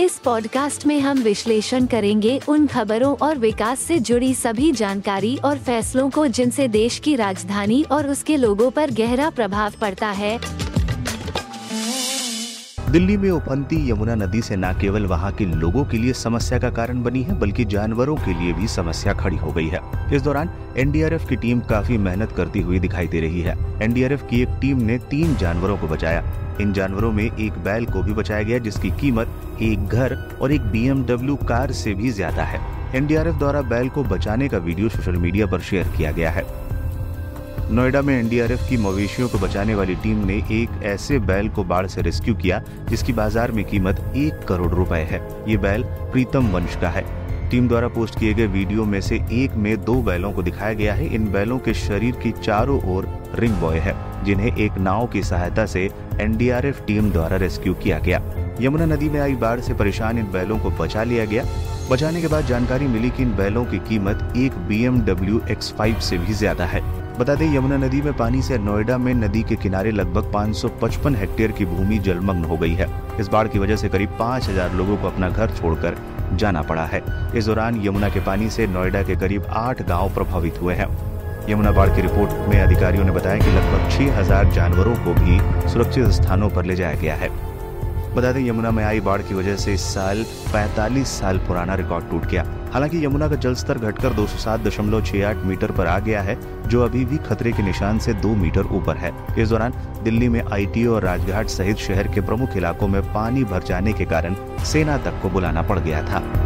इस पॉडकास्ट में हम विश्लेषण करेंगे उन खबरों और विकास से जुड़ी सभी जानकारी और फैसलों को जिनसे देश की राजधानी और उसके लोगों पर गहरा प्रभाव पड़ता है। दिल्ली में उफनती यमुना नदी से न केवल वहाँ के लोगों के लिए समस्या का कारण बनी है, बल्कि जानवरों के लिए भी समस्या खड़ी हो गई है। इस दौरान एनडीआरएफ की टीम काफ़ी मेहनत करती हुई दिखाई दे रही है। एनडीआरएफ की एक टीम ने तीन जानवरों को बचाया। इन जानवरों में एक बैल को भी बचाया गया, जिसकी कीमत एक घर और एक बीएमडब्ल्यू कार से भी ज़्यादा है। एनडीआरएफ द्वारा बैल को बचाने का वीडियो सोशल मीडिया पर शेयर किया गया है। नोएडा में एनडीआरएफ की मवेशियों को बचाने वाली टीम ने एक ऐसे बैल को बाढ़ से रेस्क्यू किया, जिसकी बाज़ार में कीमत एक करोड़ रुपए है। ये बैल प्रीतम वंश का है। टीम द्वारा पोस्ट किए गए वीडियो में से एक में दो बैलों को दिखाया गया है। इन बैलों के शरीर की चारों ओर रिंग बॉय है, जिन्हें एक नाव की सहायता से एनडीआरएफ टीम द्वारा रेस्क्यू किया गया। यमुना नदी में आई बाढ़ से परेशान इन बैलों को बचा लिया गया। बचाने के बाद जानकारी मिली कि इन बैलों की कीमत एक बी एमडब्ल्यू एक्स फाइव से भी ज़्यादा है। बता दें, यमुना नदी में पानी से नोएडा में नदी के किनारे लगभग 555 हेक्टेयर की भूमि जलमग्न हो गई है। इस बाढ़ की वजह से करीब 5000 लोगों को अपना घर छोड़कर जाना पड़ा है। इस दौरान यमुना के पानी से नोएडा के करीब आठ गाँव प्रभावित हुए हैं। यमुना बाढ़ की रिपोर्ट में अधिकारियों ने बताया कि लगभग 6000 जानवरों को भी सुरक्षित स्थानों पर ले जाया गया है। बता दें, यमुना में आई बाढ़ की वजह से इस साल 45 साल पुराना रिकॉर्ड टूट गया। हालाँकि यमुना का जलस्तर घटकर दो मीटर पर आ गया है, जो अभी भी खतरे के निशान से दो मीटर ऊपर है। इस दौरान दिल्ली में आईटीओ और राजघाट सहित शहर के प्रमुख इलाकों में पानी भर जाने के कारण सेना तक को बुलाना पड़ गया था।